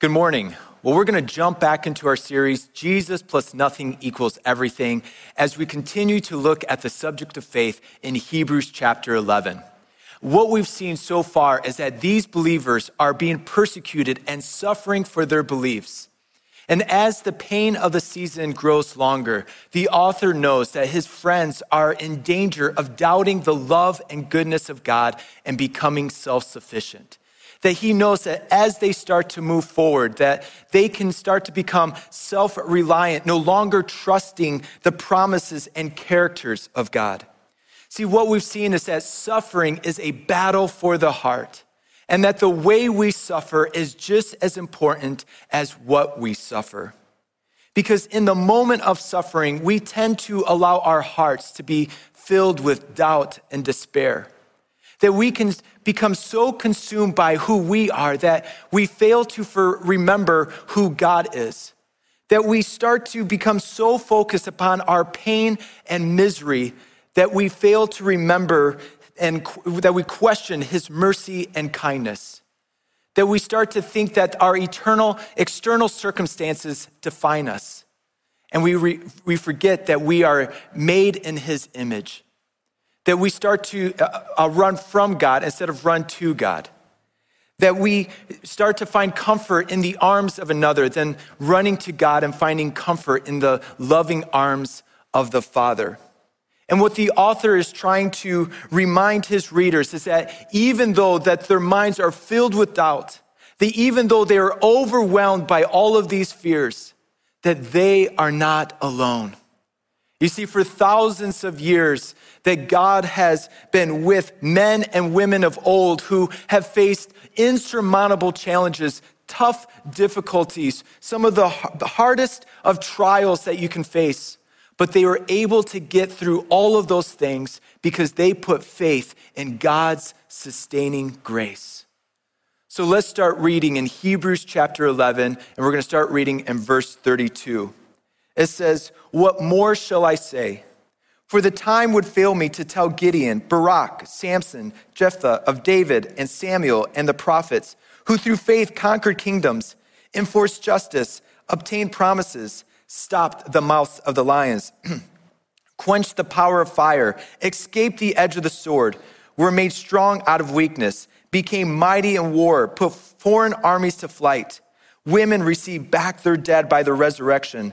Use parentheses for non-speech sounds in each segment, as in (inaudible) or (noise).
Good morning. Well, we're going to jump back into our series, Jesus plus nothing equals everything, as we continue to look at the subject of faith in Hebrews chapter 11. What we've seen so far is that these believers are being persecuted and suffering for their beliefs. And as the pain of the season grows longer, the author knows that his friends are in danger of doubting the love and goodness of God and becoming self sufficient that he knows that as they start to move forward, that they can start to become self reliant, no longer trusting the promises and characters of God. See, what we've seen is that suffering is a battle for the heart, and that the way we suffer is just as important as what we suffer. Because in the moment of suffering, we tend to allow our hearts to be filled with doubt and despair that we can become so consumed by who we are that we fail to remember who God is. That we start to become so focused upon our pain and misery that we fail to remember and that we question his mercy and kindness. That we start to think that our eternal external circumstances define us. And we, re, we forget that we are made in his image that we start to uh, uh, run from God instead of run to God. That we start to find comfort in the arms of another than running to God and finding comfort in the loving arms of the Father. And what the author is trying to remind his readers is that even though that their minds are filled with doubt, that even though they are overwhelmed by all of these fears, that they are not alone. You see, for thousands of years, that God has been with men and women of old who have faced insurmountable challenges, tough difficulties, some of the, hardest of trials that you can face. But they were able to get through all of those things because they put faith in God's sustaining grace. So let's start reading in Hebrews chapter 11, and we're going to start reading in verse 32. It says, What more shall I say? For the time would fail me to tell Gideon, Barak, Samson, Jephthah, of David and Samuel and the prophets, who through faith conquered kingdoms, enforced justice, obtained promises, stopped the mouths of the lions, (clears throat) quenched the power of fire, escaped the edge of the sword, were made strong out of weakness, became mighty in war, put foreign armies to flight. Women received back their dead by the resurrection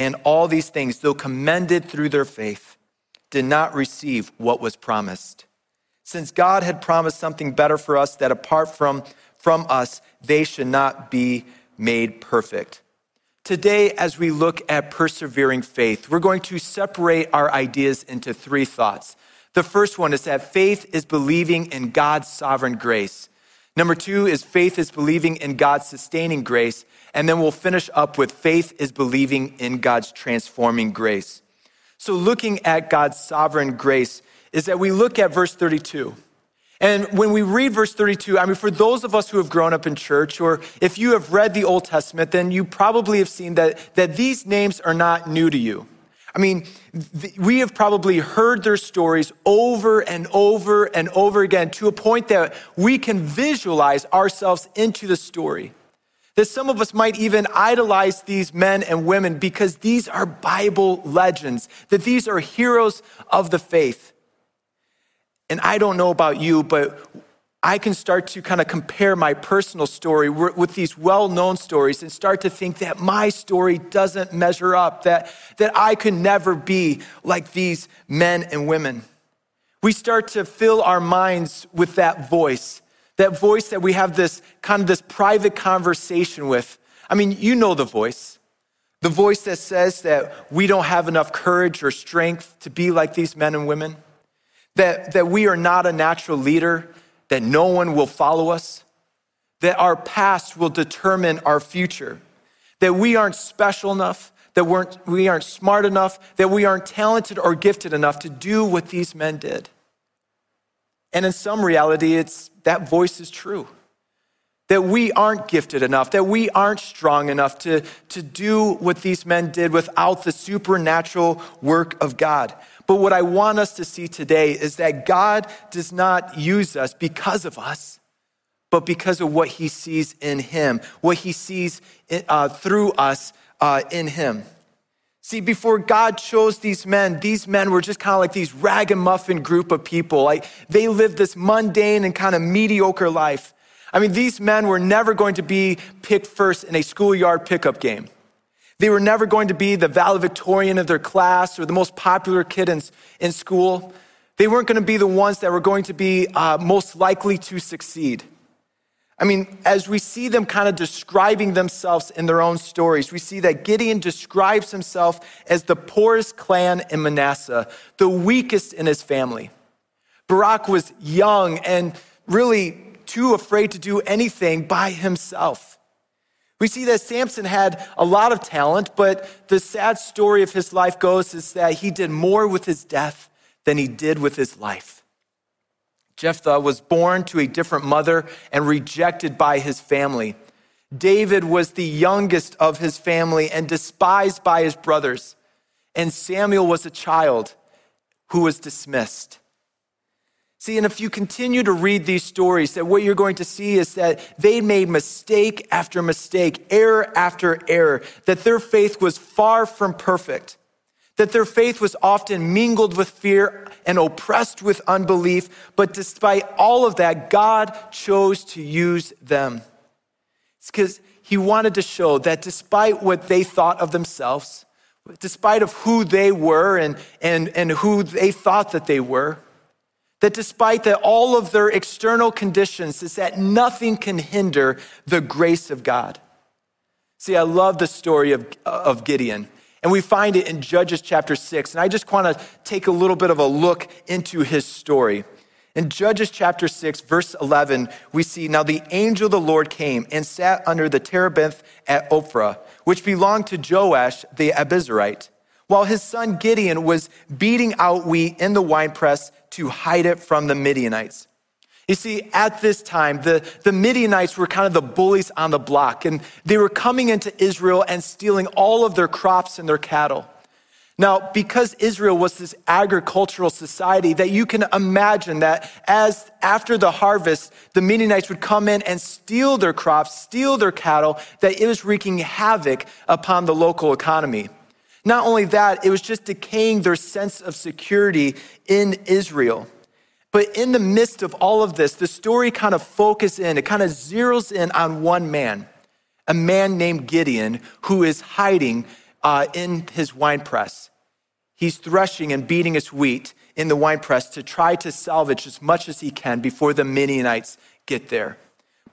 and all these things, though commended through their faith, did not receive what was promised. Since God had promised something better for us, that apart from, from us, they should not be made perfect. Today, as we look at persevering faith, we're going to separate our ideas into three thoughts. The first one is that faith is believing in God's sovereign grace. Number two is faith is believing in God's sustaining grace. And then we'll finish up with faith is believing in God's transforming grace. So, looking at God's sovereign grace is that we look at verse 32. And when we read verse 32, I mean, for those of us who have grown up in church, or if you have read the Old Testament, then you probably have seen that, that these names are not new to you. I mean, th- we have probably heard their stories over and over and over again to a point that we can visualize ourselves into the story. That some of us might even idolize these men and women because these are Bible legends, that these are heroes of the faith. And I don't know about you, but I can start to kind of compare my personal story with these well known stories and start to think that my story doesn't measure up, that, that I could never be like these men and women. We start to fill our minds with that voice that voice that we have this kind of this private conversation with. I mean, you know the voice. The voice that says that we don't have enough courage or strength to be like these men and women, that, that we are not a natural leader, that no one will follow us, that our past will determine our future, that we aren't special enough, that we aren't smart enough, that we aren't talented or gifted enough to do what these men did. And in some reality, it's that voice is true. That we aren't gifted enough, that we aren't strong enough to, to do what these men did without the supernatural work of God. But what I want us to see today is that God does not use us because of us, but because of what he sees in him, what he sees uh, through us uh, in him. See, before God chose these men, these men were just kind of like these ragamuffin group of people. Like they lived this mundane and kind of mediocre life. I mean, these men were never going to be picked first in a schoolyard pickup game. They were never going to be the valedictorian of their class or the most popular kid in, in school. They weren't going to be the ones that were going to be uh, most likely to succeed. I mean, as we see them kind of describing themselves in their own stories, we see that Gideon describes himself as the poorest clan in Manasseh, the weakest in his family. Barak was young and really too afraid to do anything by himself. We see that Samson had a lot of talent, but the sad story of his life goes is that he did more with his death than he did with his life. Jephthah was born to a different mother and rejected by his family. David was the youngest of his family and despised by his brothers. And Samuel was a child who was dismissed. See, and if you continue to read these stories, that what you're going to see is that they made mistake after mistake, error after error, that their faith was far from perfect that their faith was often mingled with fear and oppressed with unbelief, but despite all of that, God chose to use them. It's because he wanted to show that despite what they thought of themselves, despite of who they were and, and, and who they thought that they were, that despite that all of their external conditions, is that nothing can hinder the grace of God. See, I love the story of, of Gideon. And we find it in Judges chapter 6. And I just want to take a little bit of a look into his story. In Judges chapter 6, verse 11, we see Now the angel of the Lord came and sat under the terebinth at Ophrah, which belonged to Joash the Abiezrite, while his son Gideon was beating out wheat in the winepress to hide it from the Midianites. You see, at this time, the, the Midianites were kind of the bullies on the block, and they were coming into Israel and stealing all of their crops and their cattle. Now, because Israel was this agricultural society, that you can imagine that as after the harvest, the Midianites would come in and steal their crops, steal their cattle, that it was wreaking havoc upon the local economy. Not only that, it was just decaying their sense of security in Israel. But in the midst of all of this, the story kind of focuses in, it kind of zeroes in on one man, a man named Gideon, who is hiding uh, in his wine press. He's threshing and beating his wheat in the wine press to try to salvage as much as he can before the Midianites get there.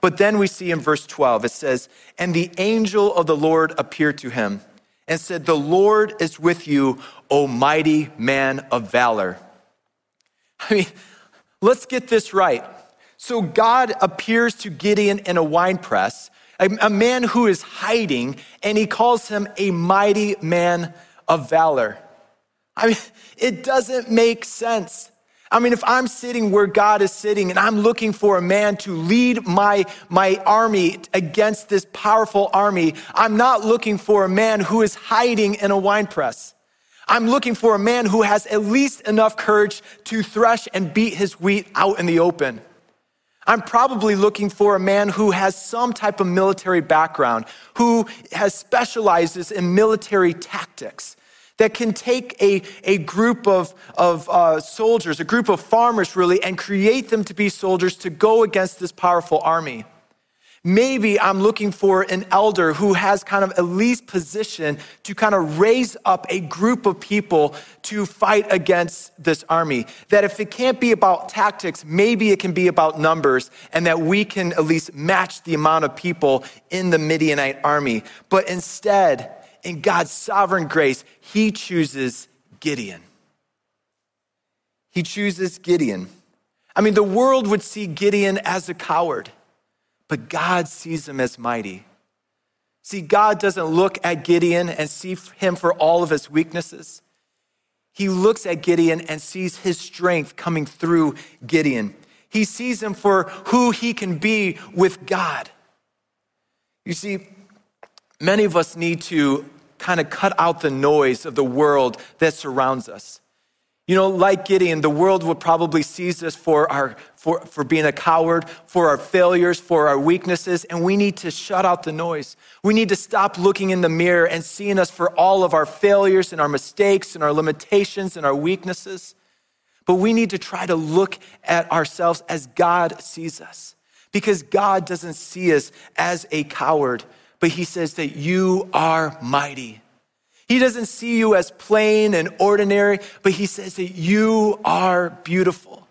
But then we see in verse 12, it says, And the angel of the Lord appeared to him and said, The Lord is with you, O mighty man of valor. (laughs) I mean, Let's get this right. So God appears to Gideon in a wine press, a, man who is hiding, and he calls him a mighty man of valor. I mean, (laughs) it doesn't make sense. I mean, if I'm sitting where God is sitting and I'm looking for a man to lead my, my army against this powerful army, I'm not looking for a man who is hiding in a wine press. I'm looking for a man who has at least enough courage to thresh and beat his wheat out in the open. I'm probably looking for a man who has some type of military background, who has specializes in military tactics, that can take a, a group of, of uh, soldiers, a group of farmers really, and create them to be soldiers to go against this powerful army. Maybe I'm looking for an elder who has kind of at least position to kind of raise up a group of people to fight against this army. That if it can't be about tactics, maybe it can be about numbers and that we can at least match the amount of people in the Midianite army. But instead, in God's sovereign grace, he chooses Gideon. He chooses Gideon. I mean, the world would see Gideon as a coward. but God sees him as mighty. See, God doesn't look at Gideon and see him for all of his weaknesses. He looks at Gideon and sees his strength coming through Gideon. He sees him for who he can be with God. You see, many of us need to kind of cut out the noise of the world that surrounds us. You know, like Gideon, the world would probably seize us for, our, for, for being a coward, for our failures, for our weaknesses, and we need to shut out the noise. We need to stop looking in the mirror and seeing us for all of our failures and our mistakes and our limitations and our weaknesses. But we need to try to look at ourselves as God sees us, because God doesn't see us as a coward, but He says that you are mighty he doesn't see you as plain and ordinary, but he says that you are beautiful.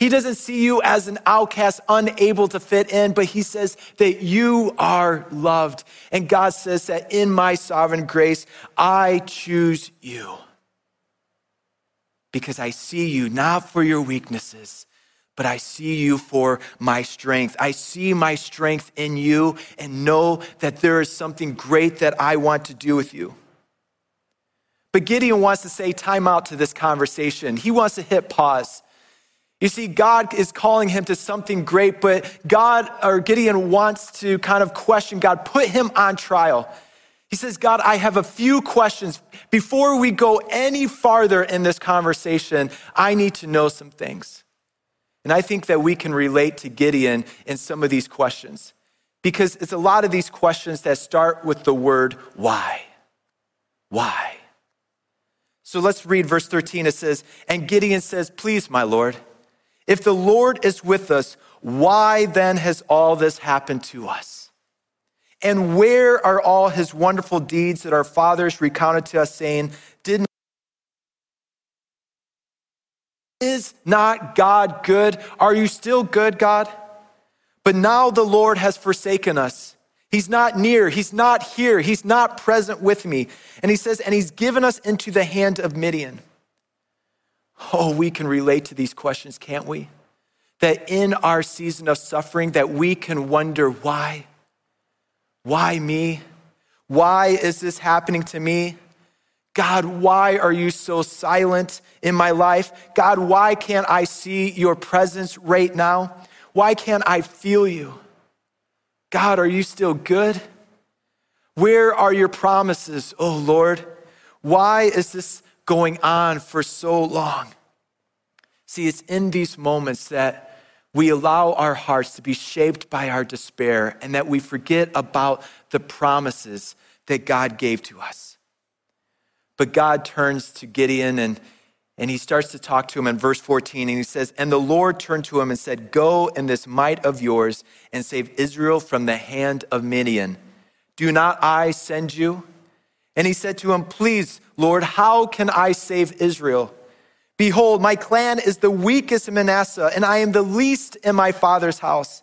He doesn't see you as an outcast, unable to fit in, but he says that you are loved. And God says that in my sovereign grace, I choose you. Because I see you not for your weaknesses, but I see you for my strength. I see my strength in you and know that there is something great that I want to do with you. But Gideon wants to say time out to this conversation. He wants to hit pause. You see, God is calling him to something great, but God or Gideon wants to kind of question God, put him on trial. He says, God, I have a few questions. Before we go any farther in this conversation, I need to know some things. And I think that we can relate to Gideon in some of these questions because it's a lot of these questions that start with the word why. Why? So let's read verse 13. It says, And Gideon says, Please, my Lord, if the Lord is with us, why then has all this happened to us? And where are all his wonderful deeds that our fathers recounted to us, saying, Did is not God good? Are you still good, God? But now the Lord has forsaken us He's not near. He's not here. He's not present with me. And he says, and he's given us into the hand of Midian. Oh, we can relate to these questions, can't we? That in our season of suffering that we can wonder why? Why me? Why is this happening to me? God, why are you so silent in my life? God, why can't I see your presence right now? Why can't I feel you? God, are you still good? Where are your promises, oh Lord? Why is this going on for so long? See, it's in these moments that we allow our hearts to be shaped by our despair and that we forget about the promises that God gave to us. But God turns to Gideon and and he starts to talk to him in verse 14, and he says, And the Lord turned to him and said, Go in this might of yours and save Israel from the hand of Midian. Do not I send you? And he said to him, Please, Lord, how can I save Israel? Behold, my clan is the weakest in Manasseh, and I am the least in my father's house.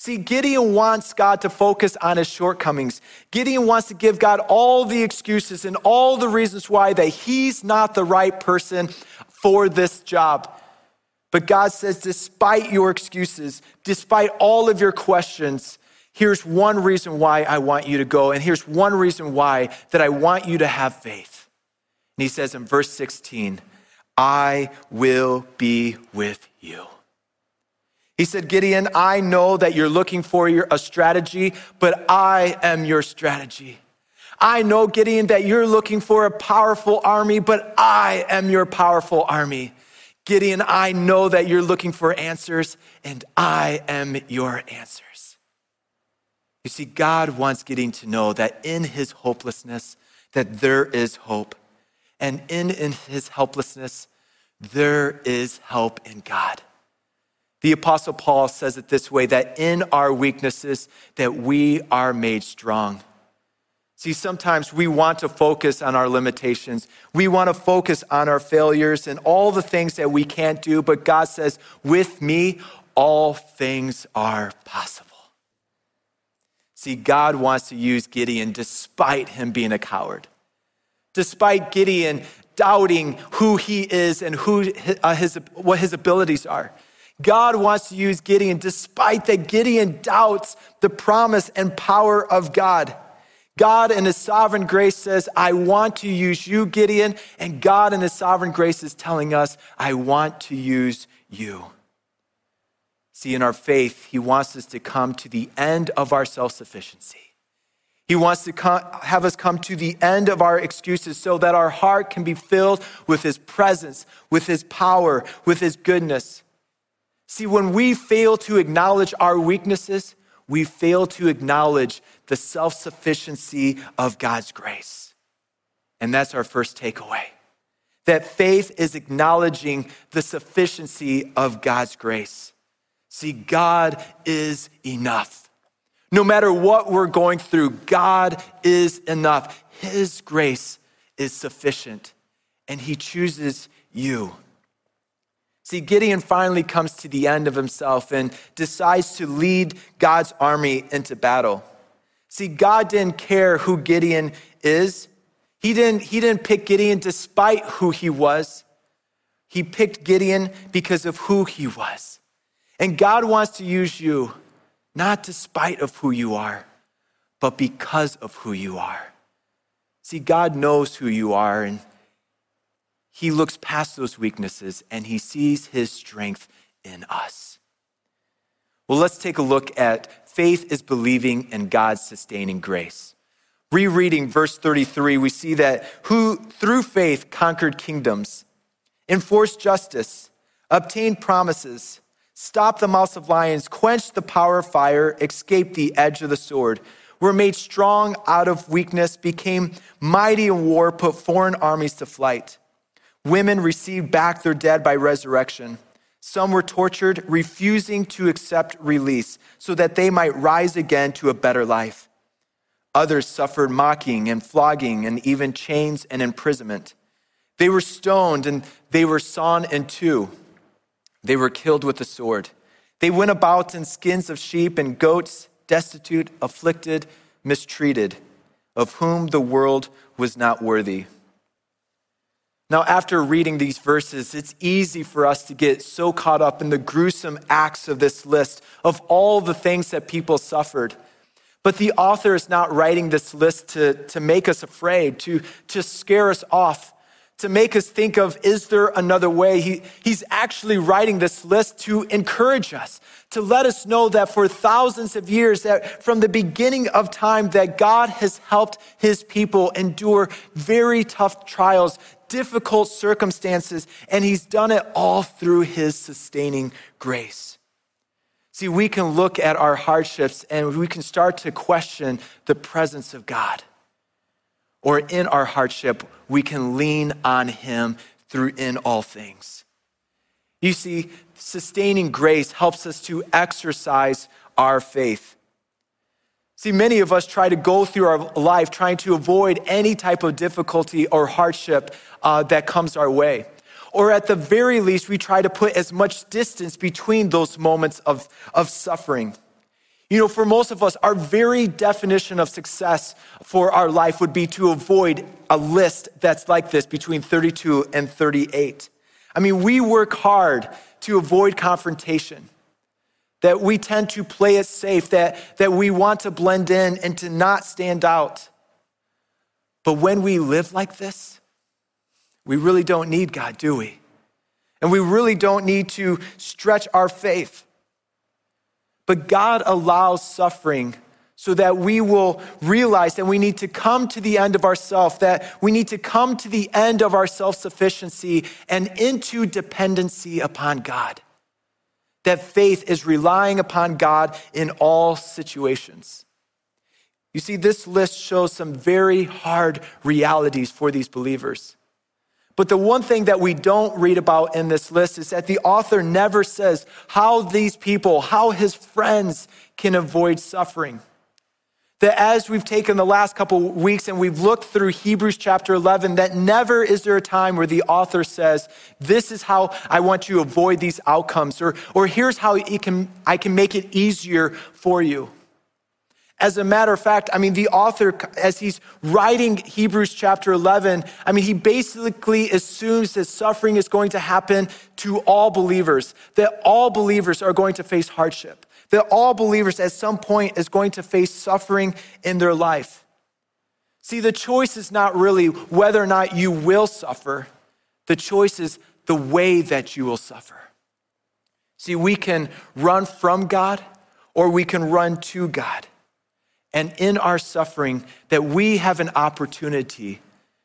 See, Gideon wants God to focus on his shortcomings. Gideon wants to give God all the excuses and all the reasons why that he's not the right person for this job. But God says, despite your excuses, despite all of your questions, here's one reason why I want you to go. And here's one reason why that I want you to have faith. And he says in verse 16, I will be with you. He said, Gideon, I know that you're looking for your, a strategy, but I am your strategy. I know, Gideon, that you're looking for a powerful army, but I am your powerful army. Gideon, I know that you're looking for answers, and I am your answers. You see, God wants Gideon to know that in his hopelessness, that there is hope. And in, in his helplessness, there is help in God. The apostle Paul says it this way that in our weaknesses that we are made strong. See, sometimes we want to focus on our limitations. We want to focus on our failures and all the things that we can't do, but God says, with me, all things are possible. See, God wants to use Gideon despite him being a coward, despite Gideon doubting who he is and who uh, his, what his abilities are. God wants to use Gideon despite that Gideon doubts the promise and power of God. God in his sovereign grace says, I want to use you, Gideon. And God in his sovereign grace is telling us, I want to use you. See, in our faith, he wants us to come to the end of our self sufficiency. He wants to come, have us come to the end of our excuses so that our heart can be filled with His presence, with His power, with His goodness. See, when we fail to acknowledge our weaknesses, we fail to acknowledge the self sufficiency of God's grace. And that's our first takeaway that faith is acknowledging the sufficiency of God's grace. See, God is enough. No matter what we're going through, God is enough. His grace is sufficient, and He chooses you. See, Gideon finally comes to the end of himself and decides to lead God's army into battle. See, God didn't care who Gideon is. He didn't, he didn't pick Gideon despite who he was. He picked Gideon because of who he was. And God wants to use you not despite of who you are, but because of who you are. See, God knows who you are, and He looks past those weaknesses and He sees His strength in us. Well, let's take a look at faith is believing in God's sustaining grace. Rereading verse 33, we see that who through faith conquered kingdoms, enforced justice, obtained promises stopped the mouths of lions, quenched the power of fire, escaped the edge of the sword. Were made strong out of weakness, became mighty in war, put foreign armies to flight. Women received back their dead by resurrection. Some were tortured, refusing to accept release so that they might rise again to a better life. Others suffered mocking and flogging and even chains and imprisonment. They were stoned and they were sawn in two. They were killed with the sword. They went about in skins of sheep and goats, destitute, afflicted, mistreated, of whom the world was not worthy. Now, after reading these verses, it's easy for us to get so caught up in the gruesome acts of this list of all the things that people suffered. But the author is not writing this list to, to make us afraid, to, to scare us off to make us think of, is there another way? He, he's actually writing this list to encourage us, to let us know that for thousands of years, that from the beginning of time, that God has helped his people endure very tough trials, difficult circumstances, and he's done it all through his sustaining grace. See, we can look at our hardships and we can start to question the presence of God or in our hardship, we can lean on Him through in all things. You see, sustaining grace helps us to exercise our faith. See, many of us try to go through our life trying to avoid any type of difficulty or hardship uh, that comes our way. Or at the very least, we try to put as much distance between those moments of, of suffering. You know, for most of us, our very definition of success for our life would be to avoid a list that's like this between 32 and 38. I mean, we work hard to avoid confrontation, that we tend to play it safe, that, that we want to blend in and to not stand out. But when we live like this, we really don't need God, do we? And we really don't need to stretch our faith. But God allows suffering so that we will realize that we need to come to the end of ourself, that we need to come to the end of our self sufficiency and into dependency upon God. That faith is relying upon God in all situations. You see, this list shows some very hard realities for these believers. But the one thing that we don't read about in this list is that the author never says how these people, how his friends can avoid suffering. That as we've taken the last couple weeks and we've looked through Hebrews chapter 11, that never is there a time where the author says, This is how I want you to avoid these outcomes, or, or here's how can, I can make it easier for you. As a matter of fact, I mean, the author, as he's writing Hebrews chapter 11, I mean, he basically assumes that suffering is going to happen to all believers, that all believers are going to face hardship, that all believers at some point is going to face suffering in their life. See, the choice is not really whether or not you will suffer, the choice is the way that you will suffer. See, we can run from God or we can run to God and in our suffering that we have an opportunity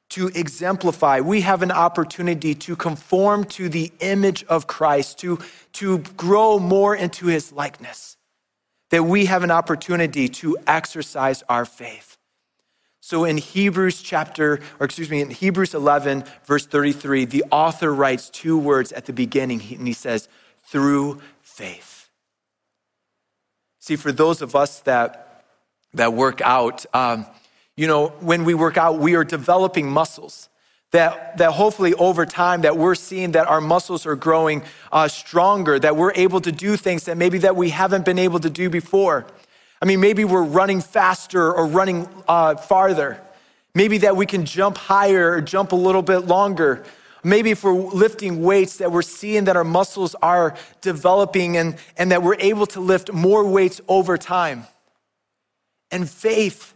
to exemplify. We have an opportunity to conform to the image of Christ, to, to grow more into his likeness. That we have an opportunity to exercise our faith. So in Hebrews chapter, or excuse me, in Hebrews 11, verse 33, the author writes two words at the beginning, and he says, through faith. See, for those of us that that work out. Um, you know, when we work out, we are developing muscles that, that hopefully over time that we're seeing that our muscles are growing uh, stronger, that we're able to do things that maybe that we haven't been able to do before. I mean, maybe we're running faster or running uh, farther. Maybe that we can jump higher or jump a little bit longer. Maybe if we're lifting weights, that we're seeing that our muscles are developing and, and that we're able to lift more weights over time. And faith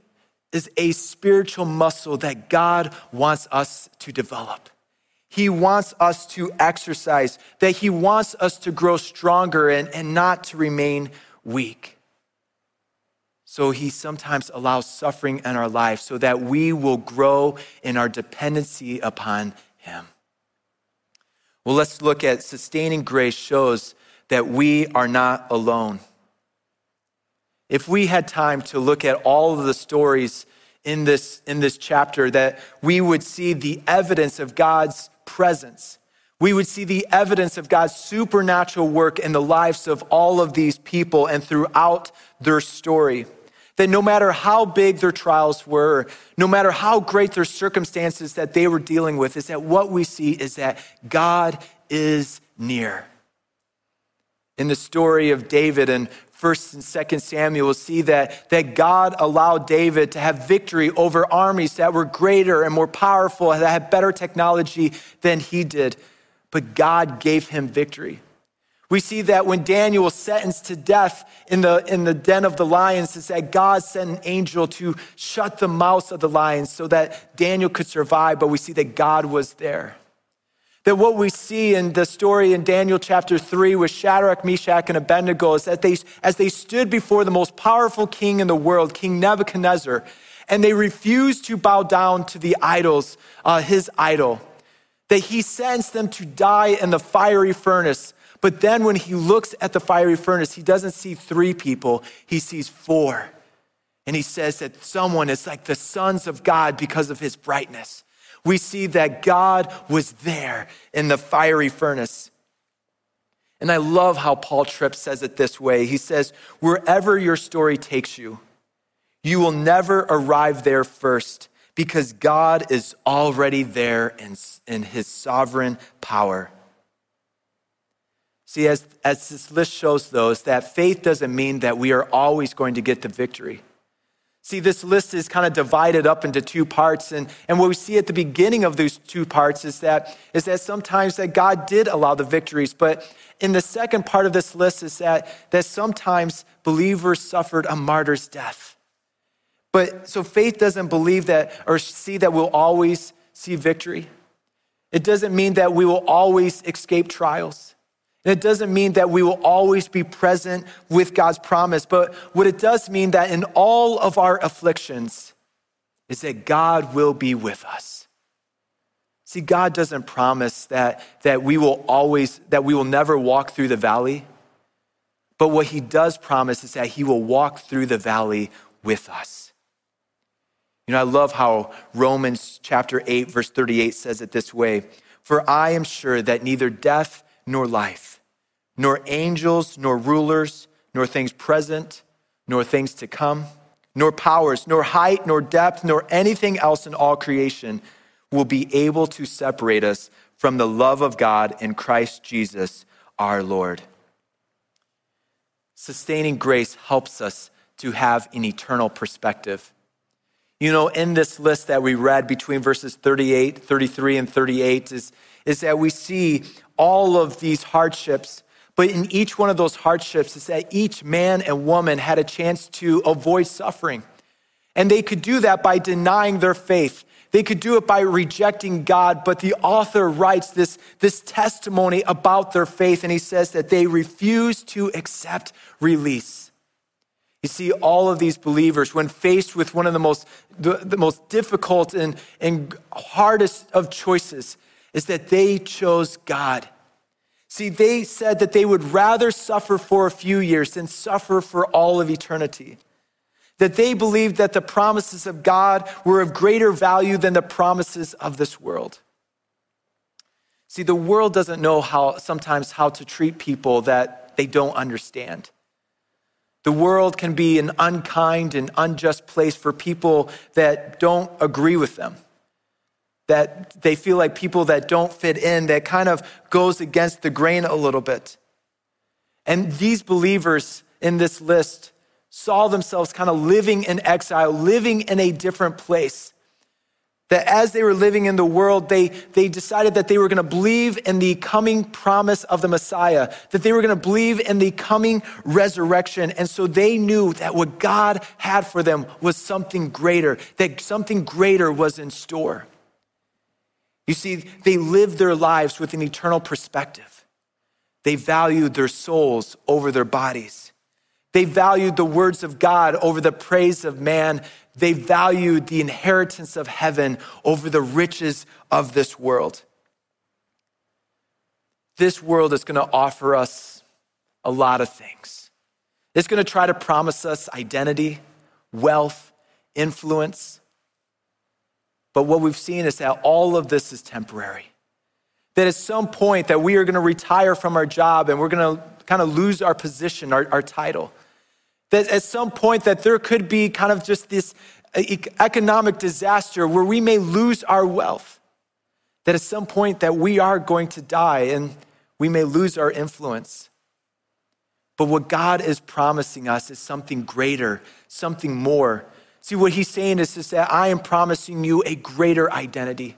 is a spiritual muscle that God wants us to develop. He wants us to exercise, that He wants us to grow stronger and, and not to remain weak. So He sometimes allows suffering in our life so that we will grow in our dependency upon Him. Well, let's look at sustaining grace shows that we are not alone. If we had time to look at all of the stories in this, in this chapter, that we would see the evidence of God's presence. We would see the evidence of God's supernatural work in the lives of all of these people and throughout their story. That no matter how big their trials were, no matter how great their circumstances that they were dealing with, is that what we see is that God is near. In the story of David and First and Second Samuel, we'll see that, that God allowed David to have victory over armies that were greater and more powerful, that had better technology than he did. But God gave him victory. We see that when Daniel was sentenced to death in the, in the den of the lions, it said God sent an angel to shut the mouths of the lions so that Daniel could survive, but we see that God was there. That what we see in the story in Daniel chapter 3 with Shadrach, Meshach, and Abednego is that they, as they stood before the most powerful king in the world, King Nebuchadnezzar, and they refused to bow down to the idols, uh, his idol, that he sends them to die in the fiery furnace. But then when he looks at the fiery furnace, he doesn't see three people, he sees four. And he says that someone is like the sons of God because of his brightness we see that God was there in the fiery furnace. And I love how Paul Tripp says it this way. He says, Wherever your story takes you, you will never arrive there first because God is already there in, in his sovereign power. See, as, as this list shows, though, is that faith doesn't mean that we are always going to get the victory. See, this list is kind of divided up into two parts. And, and what we see at the beginning of those two parts is that, is that sometimes that God did allow the victories. But in the second part of this list is that, that sometimes believers suffered a martyr's death. But so faith doesn't believe that or see that we'll always see victory. It doesn't mean that we will always escape trials. It doesn't mean that we will always be present with God's promise, but what it does mean that in all of our afflictions is that God will be with us. See, God doesn't promise that, that we will always, that we will never walk through the valley. But what he does promise is that he will walk through the valley with us. You know, I love how Romans chapter 8, verse 38 says it this way For I am sure that neither death nor life, nor angels, nor rulers, nor things present, nor things to come, nor powers, nor height, nor depth, nor anything else in all creation will be able to separate us from the love of God in Christ Jesus our Lord. Sustaining grace helps us to have an eternal perspective. You know, in this list that we read between verses 38, 33, and 38 is, is that we see all of these hardships, but in each one of those hardships is that each man and woman had a chance to avoid suffering. And they could do that by denying their faith. They could do it by rejecting God, but the author writes this, this testimony about their faith, and he says that they refuse to accept release. You see, all of these believers, when faced with one of the most, the, the most difficult and, and hardest of choices, is that they chose God. See, they said that they would rather suffer for a few years than suffer for all of eternity. That they believed that the promises of God were of greater value than the promises of this world. See, the world doesn't know how sometimes how to treat people that they don't understand. The world can be an unkind and unjust place for people that don't agree with them, that they feel like people that don't fit in, that kind of goes against the grain a little bit. And these believers in this list saw themselves kind of living in exile, living in a different place. That as they were living in the world, they, they decided that they were going to believe in the coming promise of the Messiah, that they were going to believe in the coming resurrection. And so they knew that what God had for them was something greater, that something greater was in store. You see, they lived their lives with an eternal perspective. They valued their souls over their bodies. They valued the words of God over the praise of man. They valued the inheritance of heaven over the riches of this world. This world is going to offer us a lot of things. It's going to try to promise us identity, wealth, influence. But what we've seen is that all of this is temporary. That at some point that we are going to retire from our job and we're going to kind of lose our position, our, our title. That at some point that there could be kind of just this economic disaster where we may lose our wealth. That at some point that we are going to die and we may lose our influence. But what God is promising us is something greater, something more. See, what he's saying is, is that I am promising you a greater identity.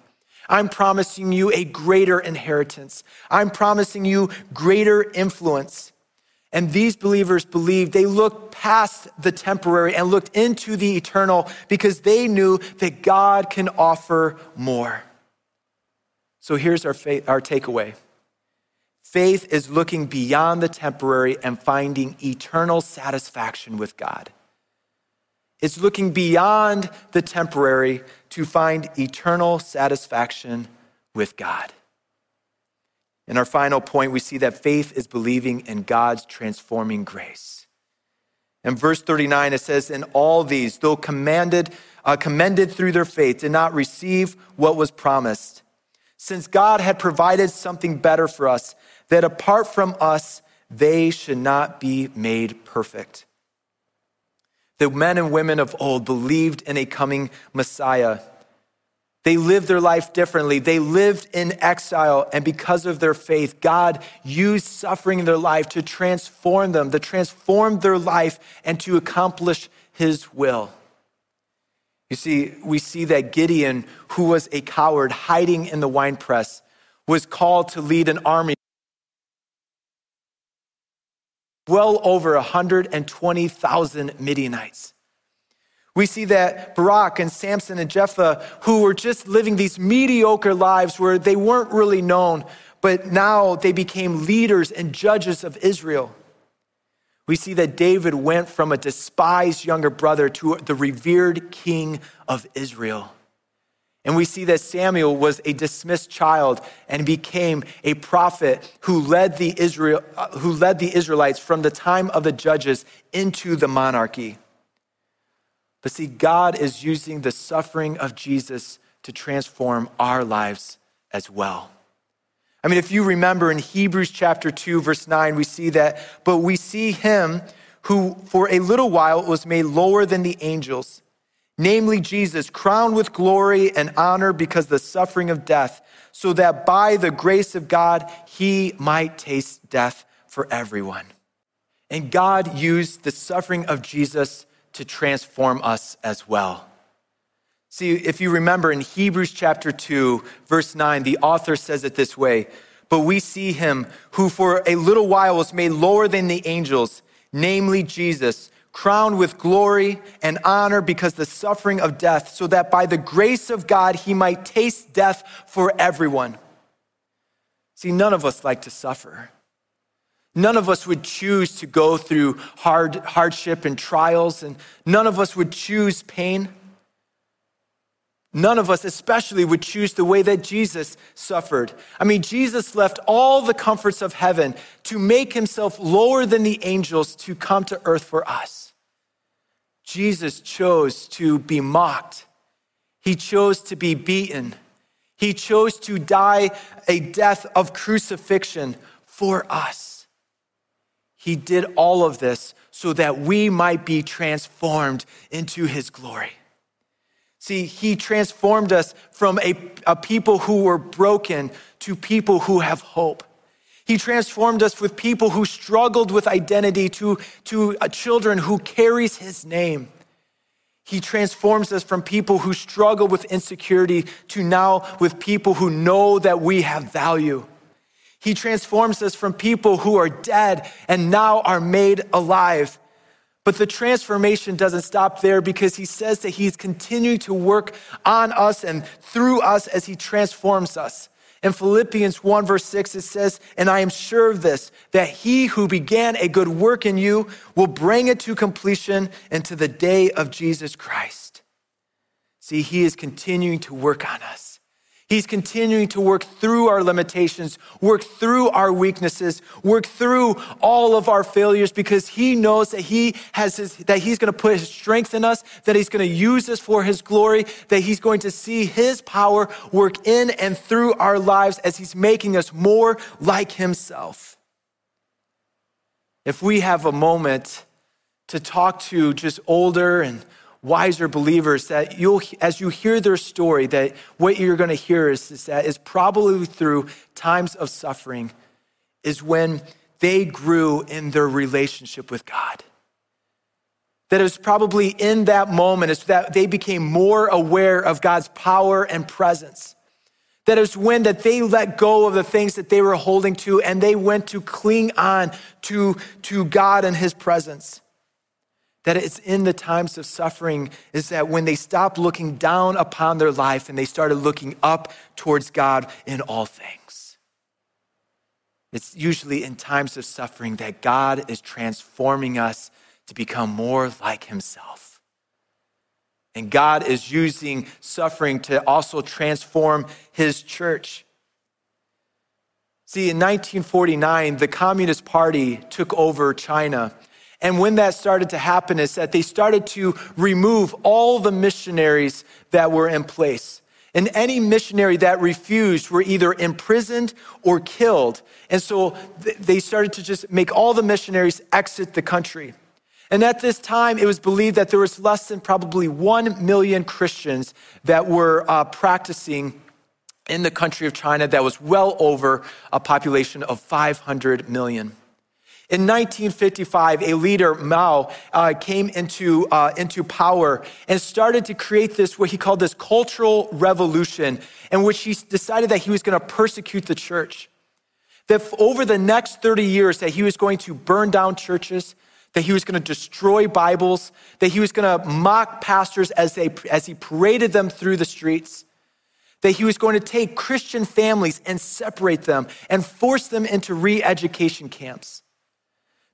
I'm promising you a greater inheritance. I'm promising you greater influence. And these believers believed, they looked past the temporary and looked into the eternal because they knew that God can offer more. So here's our, faith, our takeaway faith is looking beyond the temporary and finding eternal satisfaction with God. It's looking beyond the temporary to find eternal satisfaction with God. In our final point, we see that faith is believing in God's transforming grace. In verse 39, it says, In all these, though commanded, uh, commended through their faith, did not receive what was promised. Since God had provided something better for us, that apart from us, they should not be made perfect. The men and women of old believed in a coming Messiah they lived their life differently. They lived in exile, and because of their faith, God used suffering in their life to transform them, to transform their life, and to accomplish His will. You see, we see that Gideon, who was a coward hiding in the winepress, was called to lead an army. Well over 120,000 Midianites. We see that Barak and Samson and Jephthah, who were just living these mediocre lives where they weren't really known, but now they became leaders and judges of Israel. We see that David went from a despised younger brother to the revered king of Israel. And we see that Samuel was a dismissed child and became a prophet who led the, Israel, uh, who led the Israelites from the time of the judges into the monarchy. But see, God is using the suffering of Jesus to transform our lives as well. I mean, if you remember in Hebrews chapter 2, verse 9, we see that, but we see him who for a little while was made lower than the angels, namely Jesus, crowned with glory and honor because the suffering of death, so that by the grace of God he might taste death for everyone. And God used the suffering of Jesus to transform us as well. See, if you remember in Hebrews chapter 2, verse 9, the author says it this way But we see him who for a little while was made lower than the angels, namely Jesus, crowned with glory and honor because the suffering of death, so that by the grace of God he might taste death for everyone. See, none of us like to suffer. None of us would choose to go through hard, hardship and trials, and none of us would choose pain. None of us, especially, would choose the way that Jesus suffered. I mean, Jesus left all the comforts of heaven to make himself lower than the angels to come to earth for us. Jesus chose to be mocked, he chose to be beaten, he chose to die a death of crucifixion for us. He did all of this so that we might be transformed into his glory. See, he transformed us from a, a people who were broken to people who have hope. He transformed us with people who struggled with identity to, to uh, children who carries his name. He transforms us from people who struggle with insecurity to now with people who know that we have value. He transforms us from people who are dead and now are made alive. But the transformation doesn't stop there because he says that he's continuing to work on us and through us as he transforms us. In Philippians 1, verse 6, it says, And I am sure of this, that he who began a good work in you will bring it to completion into the day of Jesus Christ. See, he is continuing to work on us. He's continuing to work through our limitations, work through our weaknesses, work through all of our failures because he knows that he has his, that he's going to put his strength in us, that he's going to use us for his glory, that he's going to see his power work in and through our lives as he's making us more like himself. If we have a moment to talk to just older and wiser believers that you'll, as you hear their story, that what you're going to hear is, is that is probably through times of suffering is when they grew in their relationship with God. That it was probably in that moment is that they became more aware of God's power and presence. That it was when that they let go of the things that they were holding to and they went to cling on to, to God and his presence that it's in the times of suffering is that when they stopped looking down upon their life and they started looking up towards God in all things. It's usually in times of suffering that God is transforming us to become more like Himself. And God is using suffering to also transform His church. See, in 1949, the Communist Party took over China and when that started to happen, is that they started to remove all the missionaries that were in place. And any missionary that refused were either imprisoned or killed. And so they started to just make all the missionaries exit the country. And at this time, it was believed that there was less than probably 1 million Christians that were uh, practicing in the country of China that was well over a population of 500 million. In 1955, a leader, Mao, uh, came into, uh, into power and started to create this, what he called this cultural revolution, in which he decided that he was going to persecute the church. That over the next 30 years, that he was going to burn down churches, that he was going to destroy Bibles, that he was going to mock pastors as, they, as he paraded them through the streets, that he was going to take Christian families and separate them and force them into re education camps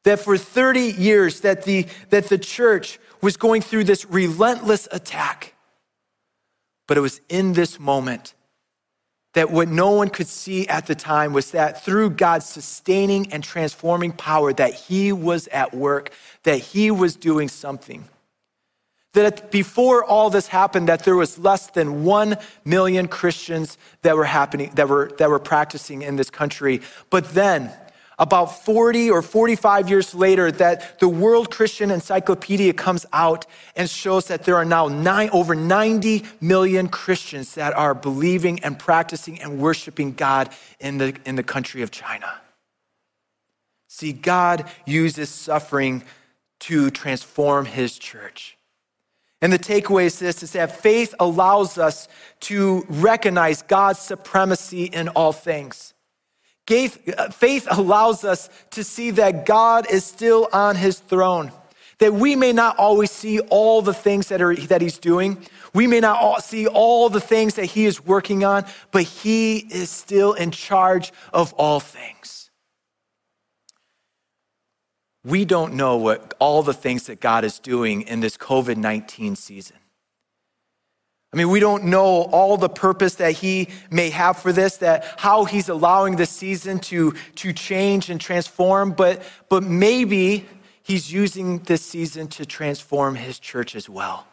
that for 30 years that the, that the church was going through this relentless attack. But it was in this moment that what no one could see at the time was that through God's sustaining and transforming power that he was at work, that he was doing something. That before all this happened, that there was less than one million Christians that were happening, that were, that were practicing in this country. But then, about 40 or 45 years later that the World Christian Encyclopedia comes out and shows that there are now nine, over 90 million Christians that are believing and practicing and worshiping God in the, in the country of China. See, God uses suffering to transform his church. And the takeaway is this is that faith allows us to recognize God's supremacy in all things. Uh, faith allows us to see that God is still on his throne, that we may not always see all the things that, are, that he's doing. We may not see all the things that he is working on, but he is still in charge of all things. We don't know what all the things that God is doing in this COVID 19 season. I mean, we don't know all the purpose that he may have for this, that how he's allowing this season to, to change and transform, but, but maybe he's using this season to transform his church as well.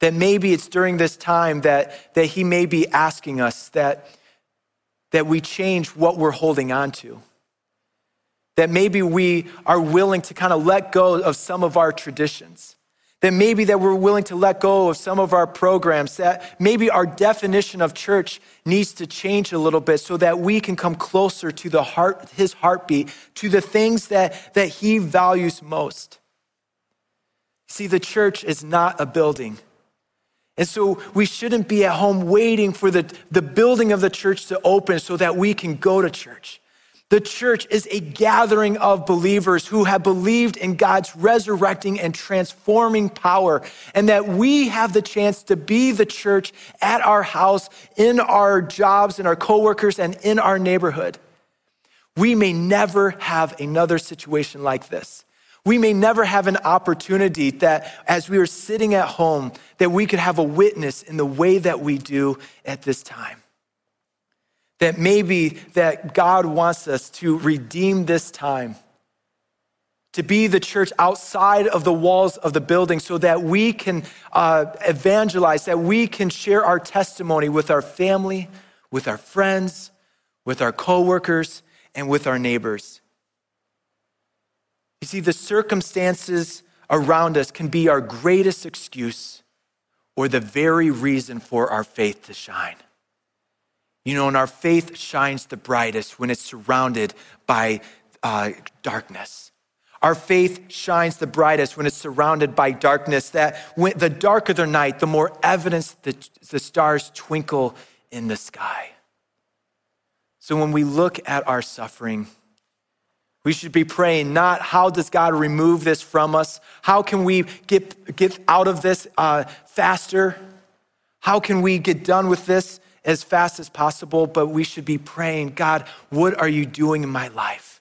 That maybe it's during this time that, that he may be asking us that, that we change what we're holding on to. That maybe we are willing to kind of let go of some of our traditions that maybe that we're willing to let go of some of our programs, that maybe our definition of church needs to change a little bit so that we can come closer to the heart, his heartbeat, to the things that, that he values most. See, the church is not a building. And so we shouldn't be at home waiting for the, the building of the church to open so that we can go to church. The church is a gathering of believers who have believed in God's resurrecting and transforming power, and that we have the chance to be the church at our house, in our jobs, in our coworkers, and in our neighborhood. We may never have another situation like this. We may never have an opportunity that as we are sitting at home, that we could have a witness in the way that we do at this time that maybe that God wants us to redeem this time to be the church outside of the walls of the building so that we can uh, evangelize, that we can share our testimony with our family, with our friends, with our coworkers, and with our neighbors. You see, the circumstances around us can be our greatest excuse or the very reason for our faith to shine. You know, and our faith shines the brightest when it's surrounded by uh, darkness. Our faith shines the brightest when it's surrounded by darkness. That when, the darker the night, the more evidence the stars twinkle in the sky. So when we look at our suffering, we should be praying not how does God remove this from us? How can we get, get out of this uh, faster? How can we get done with this? As fast as possible, but we should be praying, God, what are you doing in my life?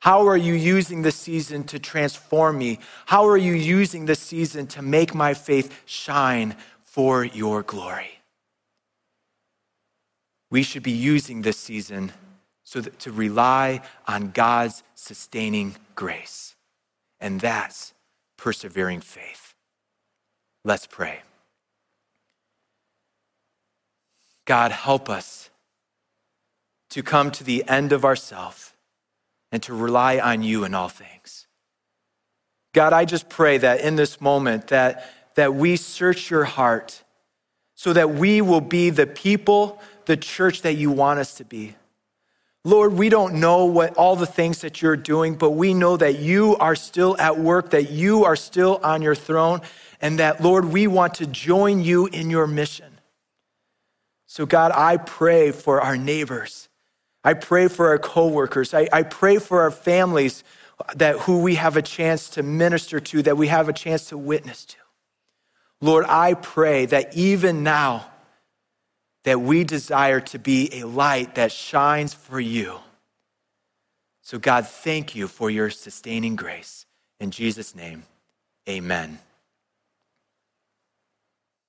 How are you using this season to transform me? How are you using this season to make my faith shine for your glory? We should be using this season so that to rely on God's sustaining grace. And that's persevering faith. Let's pray. God, help us to come to the end of ourselves and to rely on you in all things. God, I just pray that in this moment that, that we search your heart so that we will be the people, the church that you want us to be. Lord, we don't know what all the things that you're doing, but we know that you are still at work, that you are still on your throne, and that, Lord, we want to join you in your mission. So, God, I pray for our neighbors. I pray for our coworkers. I, I pray for our families that who we have a chance to minister to, that we have a chance to witness to. Lord, I pray that even now, that we desire to be a light that shines for you. So, God, thank you for your sustaining grace. In Jesus' name, amen.